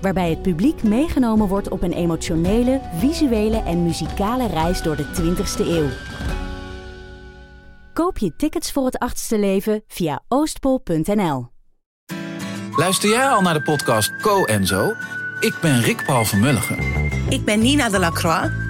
Waarbij het publiek meegenomen wordt op een emotionele, visuele en muzikale reis door de 20ste eeuw. Koop je tickets voor het achtste leven via oostpol.nl. Luister jij al naar de podcast Co en Zo? Ik ben Rick Paul van Mulligen. Ik ben Nina de Lacroix.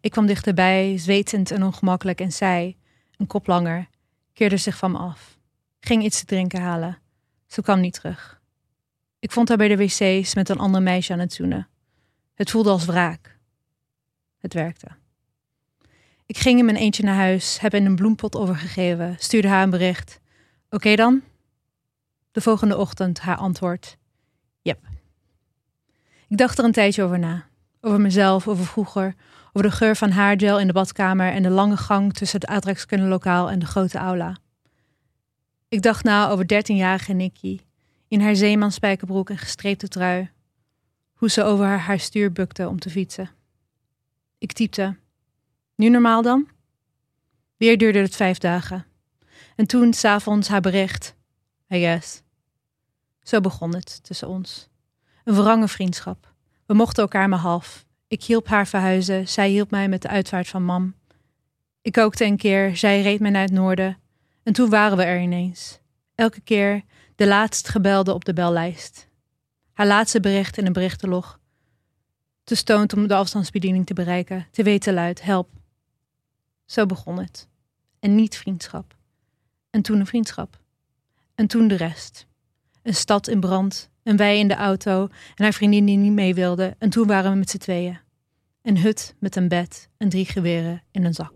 Ik kwam dichterbij, zwetend en ongemakkelijk, en zij, een kop langer, keerde zich van me af. Ging iets te drinken halen. Ze kwam niet terug. Ik vond haar bij de wc's met een ander meisje aan het zoenen. Het voelde als wraak. Het werkte. Ik ging in mijn eentje naar huis, heb in een bloempot overgegeven, stuurde haar een bericht. Oké dan? De volgende ochtend haar antwoord. Yep. Ik dacht er een tijdje over na. Over mezelf, over vroeger, over de geur van haargel in de badkamer en de lange gang tussen het aardrijkskundelokaal en de grote aula. Ik dacht na over dertienjarige Nikki, in haar zeemanspijkerbroek en gestreepte trui, hoe ze over haar, haar stuur bukte om te fietsen. Ik typte, nu normaal dan? Weer duurde het vijf dagen. En toen, s'avonds, haar bericht, I guess. Zo begon het tussen ons. Een wrange vriendschap. We mochten elkaar maar half. Ik hielp haar verhuizen, zij hielp mij met de uitvaart van mam. Ik kookte een keer, zij reed mij naar het noorden. En toen waren we er ineens. Elke keer de laatst gebelde op de bellijst. Haar laatste bericht in een berichtenlog. Te stoont om de afstandsbediening te bereiken, te weten luid, help. Zo begon het. En niet vriendschap. En toen een vriendschap. En toen de rest. Een stad in brand, en wij in de auto en haar vriendin die niet mee wilde. En toen waren we met z'n tweeën. Een hut met een bed en drie geweren in een zak.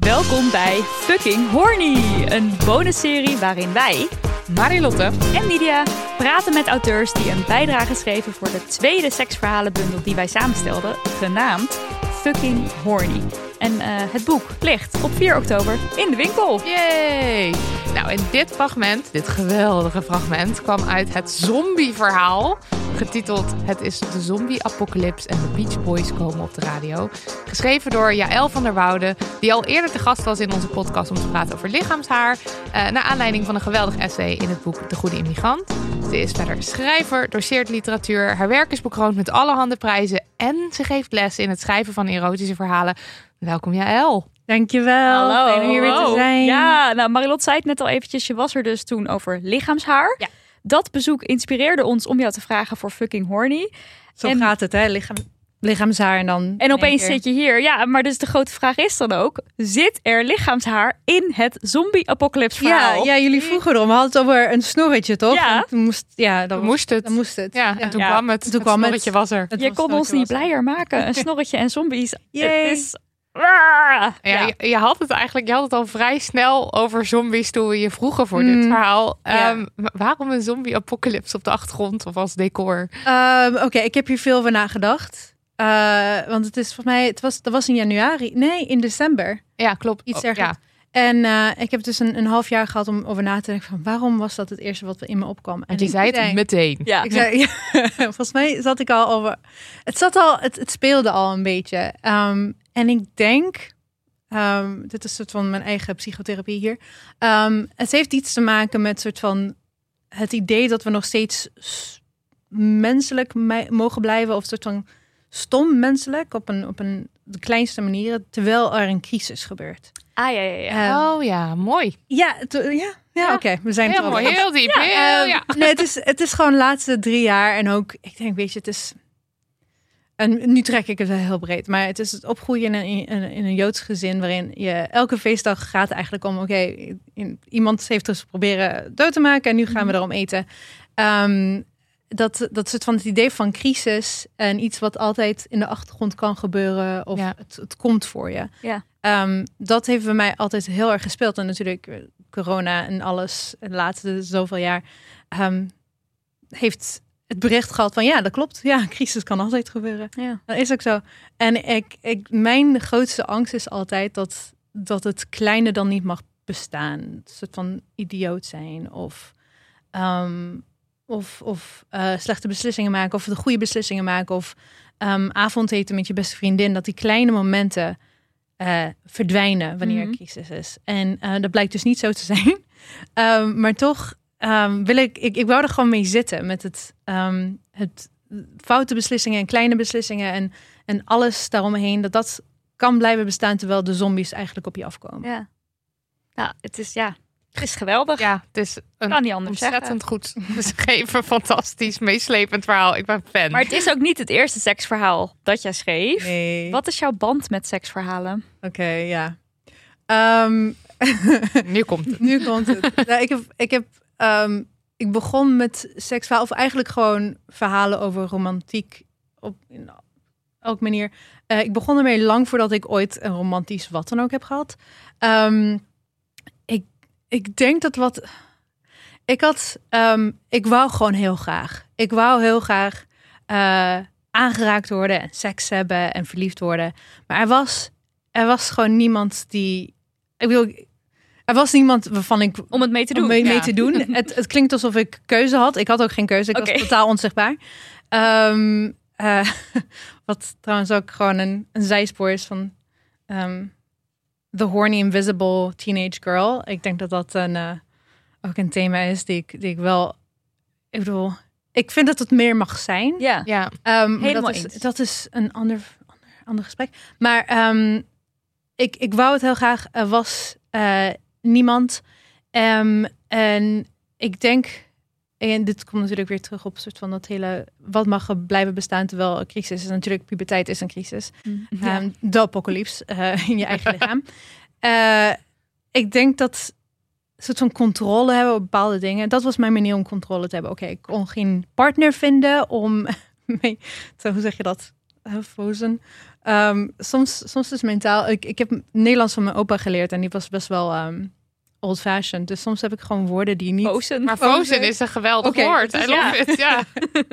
Welkom bij Fucking Horny, een bonusserie waarin wij, Marilotte en Lydia, praten met auteurs die een bijdrage schreven voor de tweede seksverhalenbundel die wij samenstelden, genaamd Fucking Horny. En eh, het boek ligt op 4 oktober in de winkel. Yay! Nou, en dit fragment, dit geweldige fragment, kwam uit het zombie-verhaal. Getiteld Het is de zombie-apocalypse en de Beach Boys komen op de radio. Geschreven door Jaël van der Woude, die al eerder te gast was in onze podcast om te praten over lichaamshaar. Uh, naar aanleiding van een geweldig essay in het boek De Goede Immigrant. Ze is verder schrijver, doseert literatuur. Haar werk is bekroond met allerhande prijzen. En ze geeft les in het schrijven van erotische verhalen. Welkom Jaël. Dankjewel. Hallo. Fijn om hier weer te zijn. Ja, nou Marilot zei het net al eventjes. Je was er dus toen over lichaamshaar. Ja. Dat bezoek inspireerde ons om jou te vragen voor Fucking Horny. Zo En- gaat het, hè? Lichaam, lichaamshaar en dan. En opeens zit je hier. Ja, maar dus de grote vraag is dan ook: zit er lichaamshaar in het zombie-apocalypse Ja, verhaal? ja, jullie vroegen erom. We hadden het over een snorretje, toch? Ja. En toen moest, ja, dan moest het. Dan moest het. Ja, en toen Ja. kwam het. Toen het kwam het. snorretje was er. Het Je kon ons niet er. blijer maken. Een snorretje en zombies. Yay. Het is... Ja, Ja. Je, je had het eigenlijk je had het al vrij snel over zombies toen we je vroegen voor dit Mm. verhaal. Ja. Ehm, wa- waarom een zombie-apocalypse op de achtergrond of als decor? Ehm, Oké, ik heb hier veel over nagedacht. Eh, want het is volgens mij, het was, dat was in januari. Nee, in december. Ja, klopt. Iets Oh, dergelijks. En eh, ik heb dus een, een half jaar gehad om over na te denken van waarom was dat het eerste wat in me opkwam. En je ik zei het denk- meteen. Ja. Ik zei, ja, volgens mij zat ik al over. Het zat al, het, het speelde al een beetje. Ehm, en ik denk, ehm, dit is een soort van mijn eigen psychotherapie hier. Ehm, het heeft iets te maken met soort van het idee dat we nog steeds menselijk me- mogen blijven, of soort van stom menselijk op een, op een de kleinste manieren, terwijl er een crisis gebeurt. Ah, ja, ja, ja. Eh, Oh ja, mooi. ja, het- ja, ja, Ja. oké. We zijn Heel er al mooi, heel diep. heel, Ehm. Nee, het is, het is gewoon de laatste drie jaar. En ook, ik denk, weet je, het is... En nu trek ik het wel heel breed. Maar het is het opgroeien in een, in, een- Joods gezin... waarin je elke feestdag gaat eigenlijk om... oké, iemand heeft dus proberen dood te maken... en nu gaan we erom eten. Ehm, dat, dat soort van het idee van crisis... en iets wat altijd in de achtergrond kan gebeuren... of Ja. het, het komt voor je. Ja. Ehm, dat heeft bij mij altijd heel erg gespeeld. En natuurlijk eh, corona en alles, de laatste zoveel jaar, ehm, heeft het bericht gehad van ja, dat klopt. Ja, crisis kan altijd gebeuren. Ja. Dat is ook zo. En ik, ik, mijn grootste angst is altijd dat, dat het kleine dan niet mag bestaan. Een soort van idioot zijn of, ehm, of, of eh, slechte beslissingen maken of de goede beslissingen maken of ehm, avondeten met je beste vriendin. Dat die kleine momenten eh, verdwijnen wanneer er Mhm. crisis is. En eh, dat blijkt dus niet zo te zijn. Ehm, maar toch ehm, wil ik, ik, ik wou er gewoon mee zitten met het, ehm, het foute beslissingen en kleine beslissingen en, en alles daaromheen. Dat dat kan blijven bestaan terwijl de zombies eigenlijk op je afkomen. ja. Nou, het is, ja, het is geweldig. Ja, het is een Kan niet anders zeggen. ontzettend goed geschreven, fantastisch, meeslepend verhaal. Ik ben fan. Maar het is ook niet het eerste seksverhaal dat jij schreef. Nee. Wat is jouw band met seksverhalen? Oké, ja. Ehm, Nu komt het. nu komt het. Nou, ik heb, ik heb, ehm, ik begon met seksverhaal, of eigenlijk gewoon verhalen over romantiek op elke manier. Eh, ik begon ermee lang voordat ik ooit een romantisch wat dan ook heb gehad. Ehm, ik, ik denk dat wat. Ik had. ehm, ik wou gewoon heel graag. Ik wou heel graag eh, aangeraakt worden en seks hebben en verliefd worden. Maar er was, er was gewoon niemand die. Ik bedoel, er was niemand waarvan ik Om het mee te doen. om mee, mee te doen. het, het klinkt alsof ik keuze had. Ik had ook geen keuze. Ik was totaal onzichtbaar. Ehm, eh, wat trouwens ook gewoon een, een zijspoor is van ehm, The Horny Invisible Teenage Girl. Ik denk dat dat een, eh, ook een thema is die ik, die ik wel... Ik bedoel, ik vind dat het meer mag zijn. Ja. Ja, Ehm, Helemaal dat is, eens. dat is een ander, ander, ander gesprek. Maar ehm, ik, ik wou het heel graag. Er was eh, niemand. Ehm, en ik denk, en dit komt natuurlijk weer terug op een soort van dat hele, wat mag er blijven bestaan terwijl er crisis is. Natuurlijk, puberteit is een crisis. Ja. Ehm, de apocalyps eh, in je eigen lichaam. Eh, ik denk dat een soort van controle hebben op bepaalde dingen. Dat was mijn manier om controle te hebben. Oké, ik kon geen partner vinden om mee, hoe zeg je dat? Frozen. Ehm, soms, soms is mentaal. Ik, ik heb Nederlands van mijn opa geleerd en die was best wel ehm, old-fashioned. Dus soms heb ik gewoon woorden die niet. Frozen. maar Frozen. Frozen is een geweldig woord. I dus love ja. it. Ja.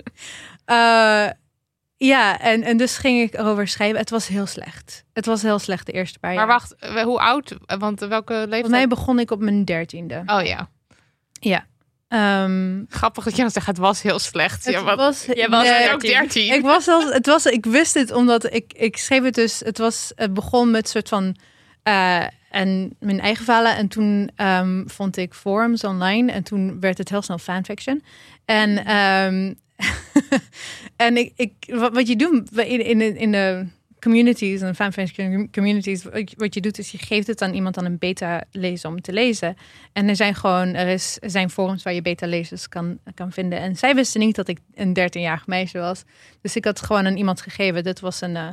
Eh, ja, en, en dus ging ik erover schrijven. Het was heel slecht. Het was heel slecht de eerste paar Maar jaar. wacht, eh, hoe oud? Want welke Volgens leeftijd? mij begon ik op mijn dertiende. Oh ja. Ehm, Grappig dat je dan zegt, het was heel slecht. het Ja, was, Jij was nee, er ook 13. Ik was al, het was, ik wist het omdat ik, ik schreef het dus. Het was, het begon met soort van eh, en mijn eigen verhalen en toen ehm, vond ik forums online en toen werd het heel snel fanfiction en ehm, en ik, ik wat, wat je doet in, in, in de communities en fanfiction communities wat je, doet is je geeft het aan iemand aan een beta lezer om te lezen en er zijn gewoon er is zijn forums waar je beta lezers kan kan vinden en zij wisten niet dat ik een 13-jarig meisje was dus ik had gewoon aan iemand gegeven. Dit was een, eh,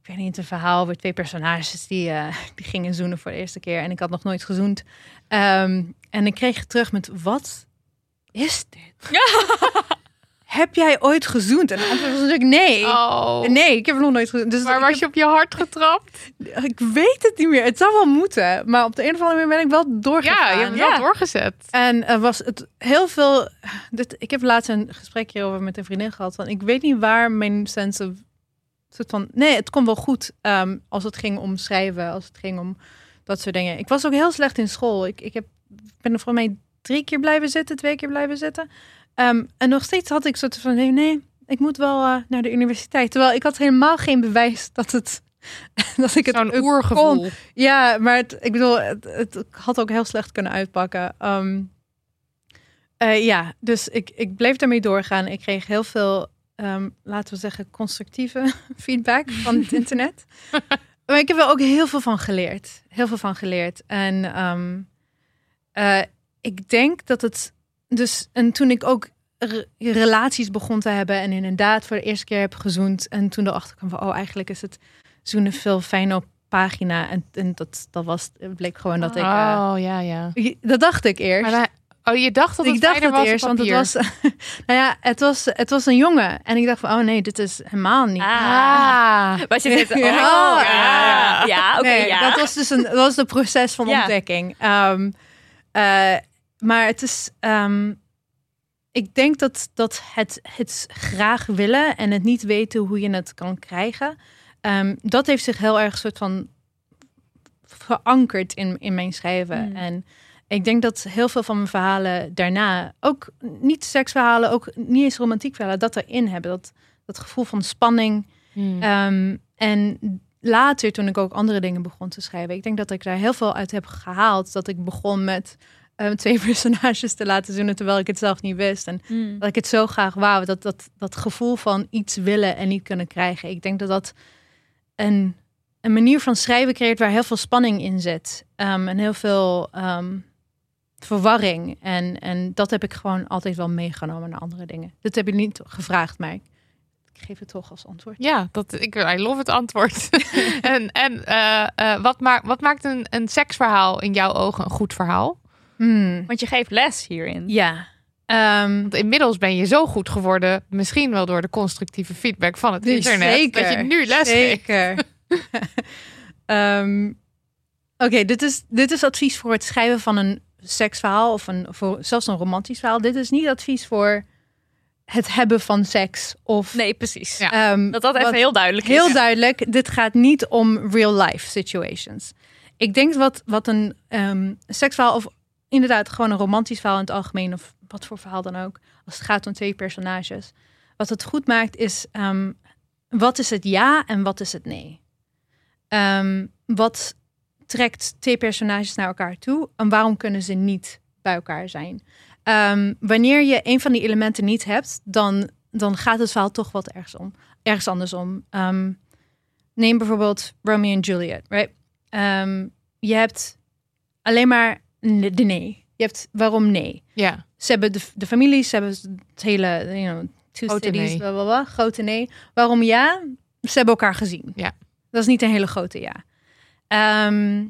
ik weet niet, een verhaal over twee personages die, eh, die gingen zoenen voor de eerste keer. En ik had nog nooit gezoend. Ehm, en ik kreeg terug met, wat is dit? heb jij ooit gezoend? En antwoord was natuurlijk nee. Oh. Nee, ik heb nog nooit gezoend. Dus Maar was je op je hart getrapt? ik weet het niet meer. Het zou wel moeten. Maar op de een of andere manier ben ik wel doorgegaan. Ja, je hebt wel Ja. doorgezet. En er was het heel veel. Dit, ik heb laatst een gesprek hierover met een vriendin gehad. Van ik weet niet waar mijn sense of. Soort van, nee, het kon wel goed ehm, als het ging om schrijven, als het ging om dat soort dingen. Ik was ook heel slecht in school. Ik, ik heb, ben er voor mij drie keer blijven zitten, twee keer blijven zitten. Ehm, en nog steeds had ik soort van, nee, nee ik moet wel eh, naar de universiteit. Terwijl ik had helemaal geen bewijs dat het. dat ik het Zo'n oergevoel. kon. Ja, maar het, ik bedoel, het, het had ook heel slecht kunnen uitpakken. Ehm, eh, ja, dus ik, ik bleef daarmee doorgaan. Ik kreeg heel veel, ehm, laten we zeggen, constructieve feedback van het internet. maar ik heb er ook heel veel van geleerd. Heel veel van geleerd. En eh, ik denk dat het. Dus, en toen ik ook re- relaties begon te hebben en inderdaad voor de eerste keer heb gezoend. En toen erachter kwam van, oh, eigenlijk is het zoenen veel fijner op pagina. En, en dat, dat was, het bleek gewoon dat ik. eh, Oh, ja, ja. dat dacht ik eerst. Maar dan- oh, je dacht dat het ik dacht was eerst, want het was, nou ja, het was, het was een jongen. En ik dacht van, oh nee, dit is helemaal niet. Ah. Ah. Was je dit? Oh, Ja, ja, ja, ja. Ja, oké, nee, ja. dat was dus een, dat was het proces van Ja. ontdekking. Ehm, eh, maar het is, ehm, ik denk dat, dat het, het graag willen en het niet weten hoe je het kan krijgen, ehm, dat heeft zich heel erg soort van verankerd in, in mijn schrijven. Mm. En ik denk dat heel veel van mijn verhalen daarna, ook niet seksverhalen, ook niet eens romantiek verhalen, dat erin hebben. Dat, dat gevoel van spanning. Hmm. Ehm, en later, toen ik ook andere dingen begon te schrijven, ik denk dat ik daar heel veel uit heb gehaald. Dat ik begon met eh, twee personages te laten zien, terwijl ik het zelf niet wist. En Hmm. dat ik het zo graag wou, dat, dat, dat gevoel van iets willen en niet kunnen krijgen. Ik denk dat dat een, een manier van schrijven creëert waar heel veel spanning in zit. Ehm, en heel veel ehm, verwarring. En, en dat heb ik gewoon altijd wel meegenomen naar andere dingen. Dit heb je niet gevraagd, maar ik, ik geef het toch als antwoord. Ja, dat, ik, I love het antwoord. en en eh, eh, wat, maakt wat maakt een, een seksverhaal in jouw ogen een goed verhaal? Hmm, Want je geeft les hierin. Ja. Ehm, Want inmiddels ben je zo goed geworden, misschien wel door de constructieve feedback van het Dus internet, zeker, dat je nu les geeft. Zeker. Ehm, Oké, dit, is, dit is advies voor het schrijven van een seksverhaal of een, voor zelfs een romantisch verhaal. Dit is niet advies voor het hebben van seks of Nee, precies. Ja. ehm, Dat dat even heel duidelijk heel is. duidelijk. Dit gaat niet om real life situations. Ik denk wat, wat een ehm seksverhaal of inderdaad gewoon een romantisch verhaal in het algemeen of wat voor verhaal dan ook, als het gaat om twee personages, wat het goed maakt is ehm, wat is het ja en wat is het nee. Ehm, wat trekt twee personages naar elkaar toe en waarom kunnen ze niet bij elkaar zijn? Ehm, wanneer je een van die elementen niet hebt, dan, dan gaat het verhaal toch wat ergens om ergens anders om. Neem bijvoorbeeld Romeo en Juliet, right? Je hebt alleen maar de nee. Je hebt waarom nee. Ja, Ze hebben de, de families, ze hebben het hele, you know, two Grote cities, nee. bla, bla, bla, grote nee. Waarom ja? Ze hebben elkaar gezien. Ja. Dat is niet een hele grote ja. Ehm,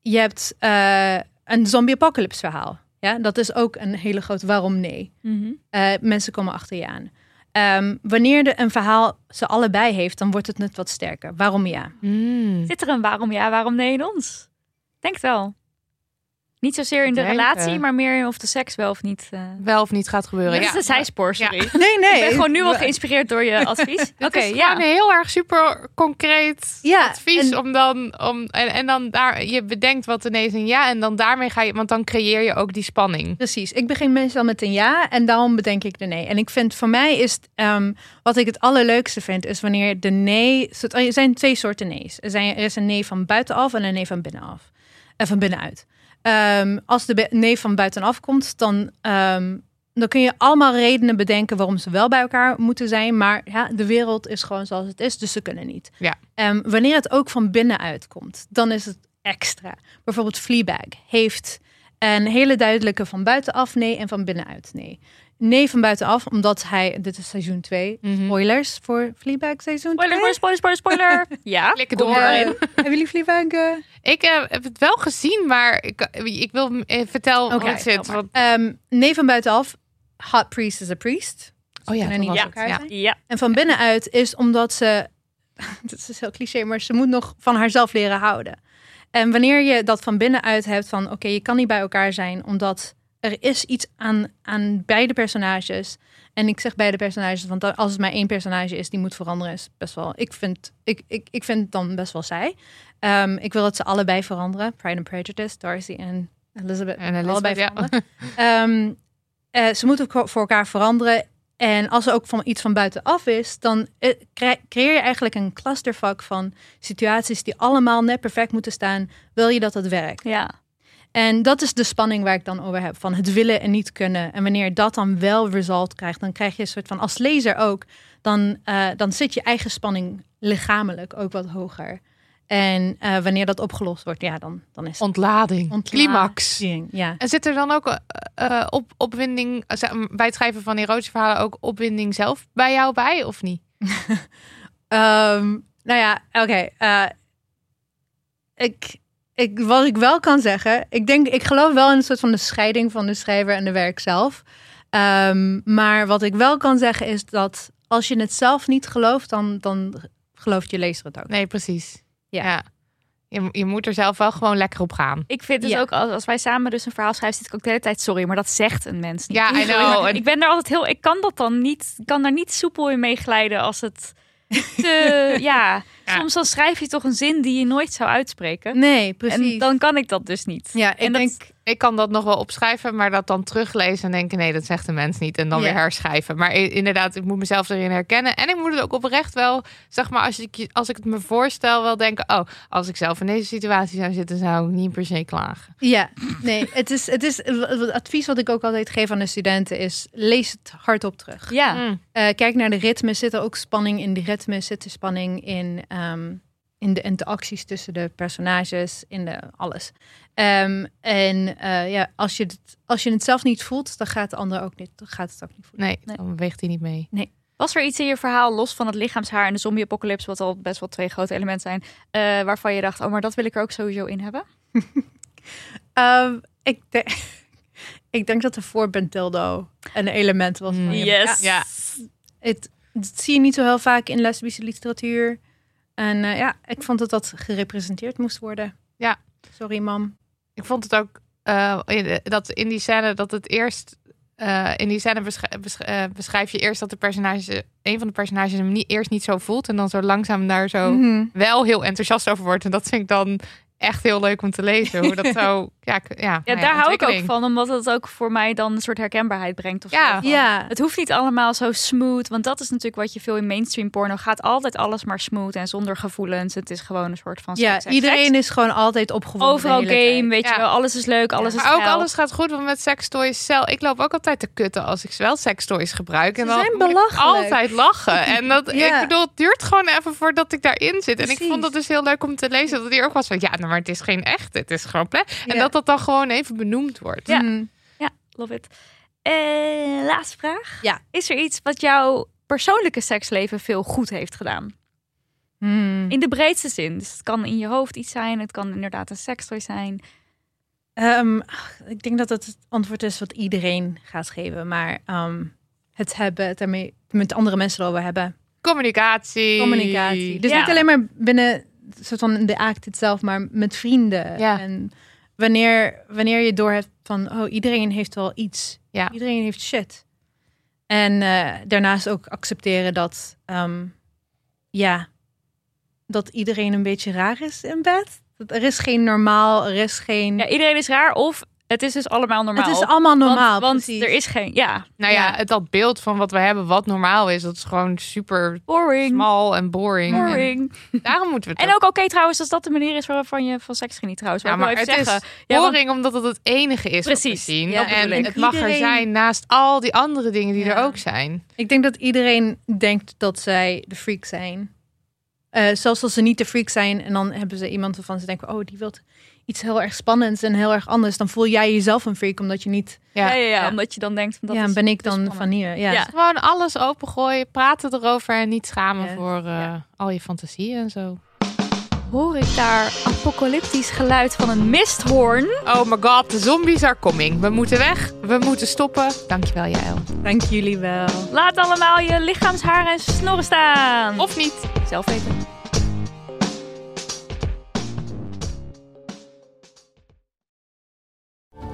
je hebt eh, een zombie apocalypse verhaal. Ja, dat is ook een hele grote waarom nee. Mhm. Eh, mensen komen achter je aan. Ehm, wanneer de, een verhaal ze allebei heeft, dan wordt het net wat sterker. Waarom ja? Hmm. Zit er een waarom ja, waarom nee in ons? Denk het wel. Niet zozeer in de relatie, maar meer in of de seks wel of niet. eh wel of niet gaat gebeuren. dat is een zijspoor, sorry. Nee, nee. Ik ben gewoon nu al geïnspireerd door je advies. Oké, ja. Gewoon heel erg super concreet Ja, advies en- om dan om en, en dan daar je bedenkt wat ineens een ja en dan daarmee ga je want dan creëer je ook die spanning. Precies. Ik begin meestal met een ja en daarom bedenk ik de nee. En ik vind voor mij is het, ehm, wat ik het allerleukste vind, is wanneer de nee. Er zijn twee soorten nee's. Er, zijn, er is een nee van buitenaf en een nee van binnenaf. En van binnenuit. Ehm, als de nee van buitenaf komt, dan, ehm, dan kun je allemaal redenen bedenken waarom ze wel bij elkaar moeten zijn. Maar ja, de wereld is gewoon zoals het is, dus ze kunnen niet. Ja. Ehm, wanneer het ook van binnenuit komt, dan is het extra. Bijvoorbeeld Fleabag heeft een hele duidelijke van buitenaf nee en van binnenuit nee. Nee van buitenaf, omdat hij, dit is seizoen 2, Mhm. spoilers voor Fleabag seizoen Spoiler, 2. spoiler, spoiler, spoiler, spoiler. Ja, Klikken kom door. Eh, hebben jullie Fleabag? eh? Ik eh, heb het wel gezien, maar ik, ik wil eh, vertel Oké, hoe het zit. Want, Ehm, nee van buitenaf, hot priest is a priest. oh ja, dat niet Ja. zijn. Ja, En van binnenuit is omdat ze, dat is heel cliché, maar ze moet nog van haarzelf leren houden. En wanneer je dat van binnenuit hebt van oké, je kan niet bij elkaar zijn omdat er is iets aan, aan beide personages. En ik zeg beide personages, want als het maar één personage is die moet veranderen, is best wel. Ik vind, ik, ik, ik vind het dan best wel saai. Ehm, ik wil dat ze allebei veranderen. Pride and Prejudice, Darcy en Elizabeth. En Elizabeth, allebei ja. veranderen. Ehm, eh, ze moeten voor elkaar veranderen. En als er ook van iets van buitenaf is, dan eh, cre- creëer je eigenlijk een clusterfuck van situaties die allemaal net perfect moeten staan. Wil je dat het werkt? ja. En dat is de spanning waar ik dan over heb. Van het willen en niet kunnen. En wanneer dat dan wel result krijgt, dan krijg je een soort van, als lezer ook, dan, eh, dan zit je eigen spanning lichamelijk ook wat hoger. En eh, wanneer dat opgelost wordt, ja, dan, dan is het Ontlading. ontlading. Climax. Ja. En zit er dan ook eh, op, opwinding, bij het schrijven van erotische verhalen ook opwinding zelf bij jou bij, of niet? Ehm, nou ja, oké. ik, ik, wat ik wel kan zeggen, ik denk, ik geloof wel in een soort van de scheiding van de schrijver en de werk zelf. Ehm, maar wat ik wel kan zeggen is dat als je het zelf niet gelooft, dan, dan gelooft je lezer het ook. Nee, precies. Ja. Je, je moet er zelf wel gewoon lekker op gaan. Ik vind dus Ja. ook, als, als wij samen dus een verhaal schrijven, zit ik ook de hele tijd, sorry, maar dat zegt een mens niet. Ja, I know. En- Ik ben er altijd heel, ik kan dat dan niet, ik kan daar niet soepel in meeglijden als het te, ja, Ja. soms dan schrijf je toch een zin die je nooit zou uitspreken. Nee, precies. En dan kan ik dat dus niet. ja, ik en dat- denk, Ik kan dat nog wel opschrijven, maar dat dan teruglezen en denken: nee, dat zegt de mens niet. En dan Ja. weer herschrijven. Maar inderdaad, ik moet mezelf erin herkennen. En ik moet het ook oprecht wel, zeg maar, als ik, als ik het me voorstel, wel denken: oh, als ik zelf in deze situatie zou zitten, zou ik niet per se klagen. ja, nee, het is, het is het advies wat ik ook altijd geef aan de studenten is lees het hardop terug. Ja, Mm. Eh, kijk naar de ritmes. Zit er ook spanning in de ritmes? Zit er spanning in, ehm, in de interacties tussen de personages? In de alles. Ehm, en eh, ja, als je, het, als je het zelf niet voelt, dan gaat de ander ook niet, dan gaat het ook niet voelen. Nee, Nee. dan weegt hij niet mee. Was er iets in je verhaal, los van het lichaamshaar en de zombie-apocalypse, wat al best wel twee grote elementen zijn, eh, waarvan je dacht, oh, maar dat wil ik er ook sowieso in hebben? Ehm, ik, denk, ik denk dat de voorband dildo een element was. van je- Yes. Ja, Ja. het, dat zie je niet zo heel vaak in lesbische literatuur. En eh, ja, ik vond dat dat gerepresenteerd moest worden. Ja. Sorry, mam. Ik vond het ook eh, dat in die scène dat het eerst. eh, in die scène besch- besch- beschrijf je eerst dat de personage, een van de personages hem niet, eerst niet zo voelt. En dan zo langzaam daar zo Mhm. wel heel enthousiast over wordt. En dat vind ik dan echt heel leuk om te lezen. Hoe dat zo. Ja, ja, Ja, nou daar hou ik ook van, omdat het ook voor mij dan een soort herkenbaarheid brengt. Of. Ja. Ja, Het hoeft niet allemaal zo smooth, want dat is natuurlijk wat je veel in mainstream porno gaat. Altijd alles maar smooth en zonder gevoelens. Het is gewoon een soort van ja seks, iedereen seks. is gewoon altijd opgewonden. Overal de hele game, tijd. weet je Ja. wel. Alles is leuk, alles is Maar ook alles gaat goed, want met sextoys zelf. Ik loop ook altijd te kutten als ik wel sextoys gebruik. En Ze dan zijn moet ik belachelijk. altijd lachen. En dat, Ja. ik bedoel, het duurt gewoon even voordat ik daarin zit. En ik vond het dus heel leuk om te lezen. Dat hier ook was van, ja, nou, maar het is geen echt. Het is gewoon plek. En Ja. dat dat dan gewoon even benoemd wordt. Ja. Mhm. Ja, love it. Eh, laatste vraag. Ja. Is er iets wat jouw persoonlijke seksleven veel goed heeft gedaan? Hmm. In de breedste zin. Dus het kan in je hoofd iets zijn. Het kan inderdaad een sekstoy zijn. Ehm, ik denk dat het het antwoord is wat iedereen gaat geven. Maar ehm, het hebben, het ermee met andere mensen erover hebben. Communicatie. Communicatie. Dus Ja. niet alleen maar binnen soort van de act itself, maar met vrienden. Ja. En wanneer, wanneer je doorhebt van, oh, iedereen heeft wel iets. Ja. Iedereen heeft shit. En eh, daarnaast ook accepteren dat, ehm, ja, dat iedereen een beetje raar is in bed. Dat Er is geen normaal, er is geen... Ja, iedereen is raar of het is dus allemaal normaal. het is allemaal normaal. Want, want precies. er is geen... Ja, Nou ja, Ja. het, dat beeld van wat we hebben, wat normaal is, dat is gewoon super boring. smal en boring. Boring. En daarom moeten we het En ook oké trouwens, als dat de manier is waarvan je van seks geniet trouwens. Ja, Maar het is zeggen. Ja, want- boring omdat het het enige is wat we Precies, zien. ja, en het mag er zijn naast al die andere dingen die Ja. er ook zijn. Ik denk dat iedereen denkt dat zij de freak zijn. Eh, zelfs als ze niet de freak zijn en dan hebben ze iemand waarvan ze denken, oh, die wil iets heel erg spannends en heel erg anders. Dan voel jij jezelf een freak omdat je niet, ja, Ja. ja, omdat je dan denkt van dat ja, is ben ik dan spannend. van hier. Ja. Ja. Gewoon alles opengooien, praten erover en niet schamen voor eh, Ja. al je fantasieën en zo. Hoor ik daar apocalyptisch geluid van een misthoorn? Oh my god, de zombies are coming. We moeten weg, we moeten stoppen. Dankjewel, Jael. Dank jullie wel. Laat allemaal je lichaamshaar en snorren staan. Of niet. zelf weten.